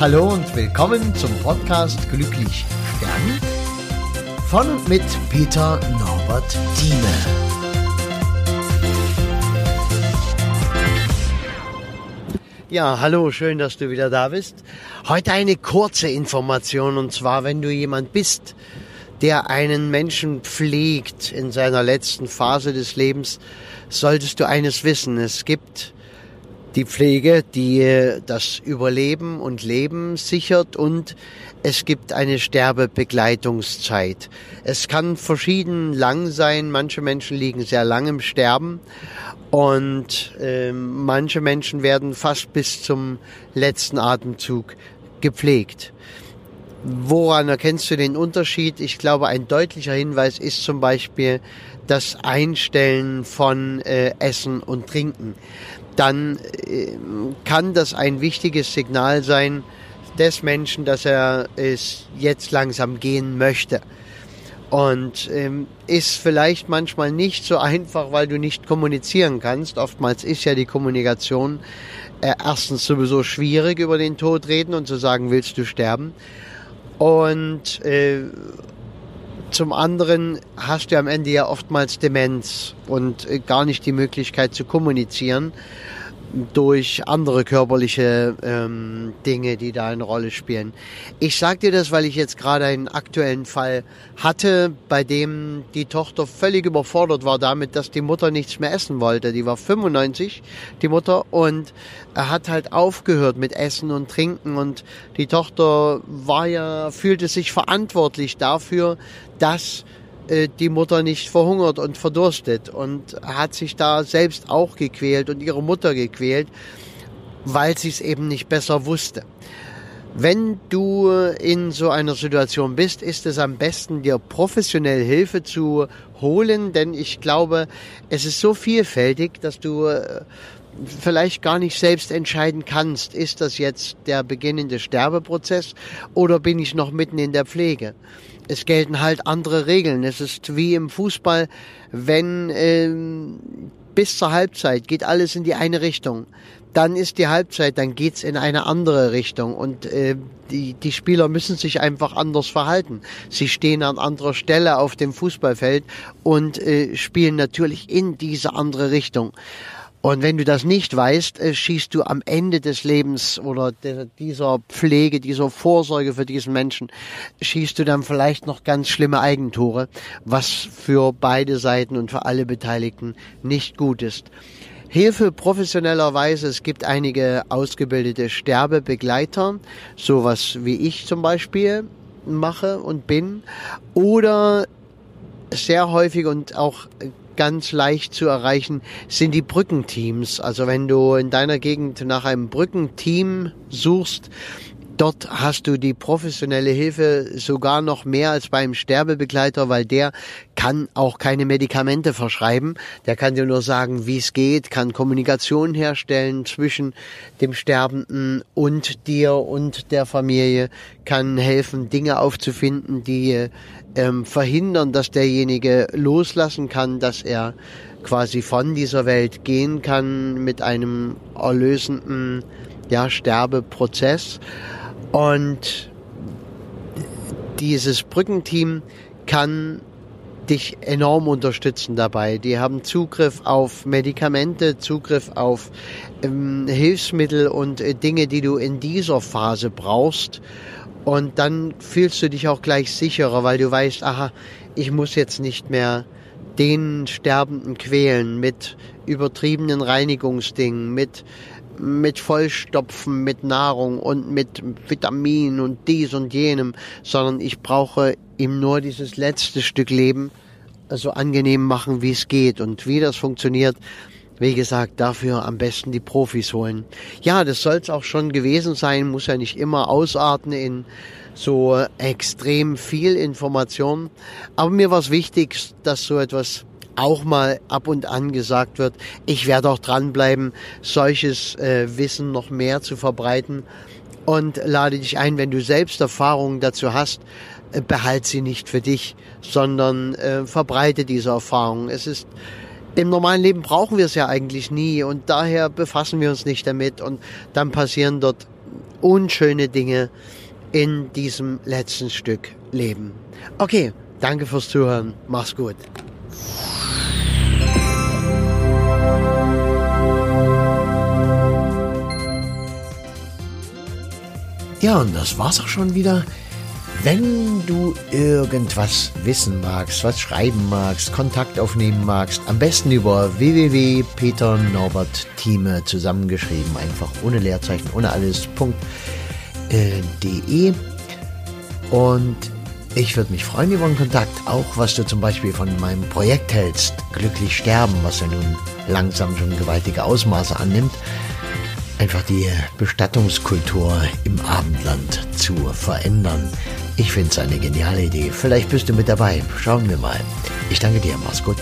Hallo und willkommen zum Podcast Glücklich Sterben von und mit Peter Norbert Thieme. Ja, hallo, schön, dass du wieder da bist. Heute eine kurze Information und zwar, wenn du jemand bist, der einen Menschen pflegt in seiner letzten Phase des Lebens, solltest du eines wissen. Es gibt die Pflege, die äh, das Überleben und Leben sichert und es gibt eine Sterbebegleitungszeit. Es kann verschieden lang sein. Manche Menschen liegen sehr lang im Sterben und äh, manche Menschen werden fast bis zum letzten Atemzug gepflegt. Woran erkennst du den Unterschied? Ich glaube, ein deutlicher Hinweis ist zum Beispiel das Einstellen von äh, Essen und Trinken dann äh, kann das ein wichtiges Signal sein des Menschen, dass er es jetzt langsam gehen möchte. Und ähm, ist vielleicht manchmal nicht so einfach, weil du nicht kommunizieren kannst. Oftmals ist ja die Kommunikation äh, erstens sowieso schwierig über den Tod reden und zu sagen, willst du sterben? Und äh, zum anderen hast du am Ende ja oftmals Demenz und äh, gar nicht die Möglichkeit zu kommunizieren durch andere körperliche ähm, Dinge, die da eine Rolle spielen. Ich sage dir das, weil ich jetzt gerade einen aktuellen Fall hatte, bei dem die Tochter völlig überfordert war damit, dass die Mutter nichts mehr essen wollte. Die war 95, die Mutter, und er hat halt aufgehört mit Essen und Trinken und die Tochter war ja, fühlte sich verantwortlich dafür, dass die Mutter nicht verhungert und verdurstet und hat sich da selbst auch gequält und ihre Mutter gequält, weil sie es eben nicht besser wusste. Wenn du in so einer Situation bist, ist es am besten, dir professionell Hilfe zu holen, denn ich glaube, es ist so vielfältig, dass du äh, vielleicht gar nicht selbst entscheiden kannst, ist das jetzt der beginnende Sterbeprozess oder bin ich noch mitten in der Pflege es gelten halt andere Regeln. Es ist wie im Fußball, wenn ähm, bis zur Halbzeit geht alles in die eine Richtung. Dann ist die Halbzeit, dann geht's in eine andere Richtung und äh, die, die Spieler müssen sich einfach anders verhalten. Sie stehen an anderer Stelle auf dem Fußballfeld und äh, spielen natürlich in diese andere Richtung. Und wenn du das nicht weißt, äh, schießt du am Ende des Lebens oder dieser Pflege, dieser Vorsorge für diesen Menschen, schießt du dann vielleicht noch ganz schlimme Eigentore, was für beide Seiten und für alle Beteiligten nicht gut ist. Hilfe professionellerweise. Es gibt einige ausgebildete Sterbebegleiter, sowas wie ich zum Beispiel mache und bin. Oder sehr häufig und auch ganz leicht zu erreichen sind die Brückenteams. Also wenn du in deiner Gegend nach einem Brückenteam suchst, Dort hast du die professionelle Hilfe sogar noch mehr als beim Sterbebegleiter, weil der kann auch keine Medikamente verschreiben. Der kann dir nur sagen, wie es geht, kann Kommunikation herstellen zwischen dem Sterbenden und dir und der Familie, kann helfen, Dinge aufzufinden, die ähm, verhindern, dass derjenige loslassen kann, dass er quasi von dieser Welt gehen kann mit einem erlösenden ja, Sterbeprozess. Und dieses Brückenteam kann dich enorm unterstützen dabei. Die haben Zugriff auf Medikamente, Zugriff auf ähm, Hilfsmittel und äh, Dinge, die du in dieser Phase brauchst. Und dann fühlst du dich auch gleich sicherer, weil du weißt, aha, ich muss jetzt nicht mehr den Sterbenden quälen mit übertriebenen Reinigungsdingen, mit mit Vollstopfen, mit Nahrung und mit Vitaminen und dies und jenem, sondern ich brauche ihm nur dieses letzte Stück Leben so angenehm machen, wie es geht. Und wie das funktioniert, wie gesagt, dafür am besten die Profis holen. Ja, das soll es auch schon gewesen sein, muss ja nicht immer ausarten in so extrem viel Information. Aber mir war es wichtig, dass so etwas auch mal ab und an gesagt wird. Ich werde auch dranbleiben, solches äh, Wissen noch mehr zu verbreiten und lade dich ein, wenn du selbst Erfahrungen dazu hast, äh, behalt sie nicht für dich, sondern äh, verbreite diese Erfahrungen. Es ist im normalen Leben brauchen wir es ja eigentlich nie und daher befassen wir uns nicht damit und dann passieren dort unschöne Dinge in diesem letzten Stück Leben. Okay, danke fürs Zuhören. Mach's gut. Ja, und das war's auch schon wieder. Wenn du irgendwas wissen magst, was schreiben magst, Kontakt aufnehmen magst, am besten über www.peternorbertthieme zusammengeschrieben, einfach ohne Leerzeichen, ohne alles, äh. Und ich würde mich freuen über einen Kontakt, auch was du zum Beispiel von meinem Projekt hältst, Glücklich Sterben, was ja nun langsam schon gewaltige Ausmaße annimmt einfach die Bestattungskultur im Abendland zu verändern. Ich finde es eine geniale Idee. Vielleicht bist du mit dabei. Schauen wir mal. Ich danke dir. Mach's gut.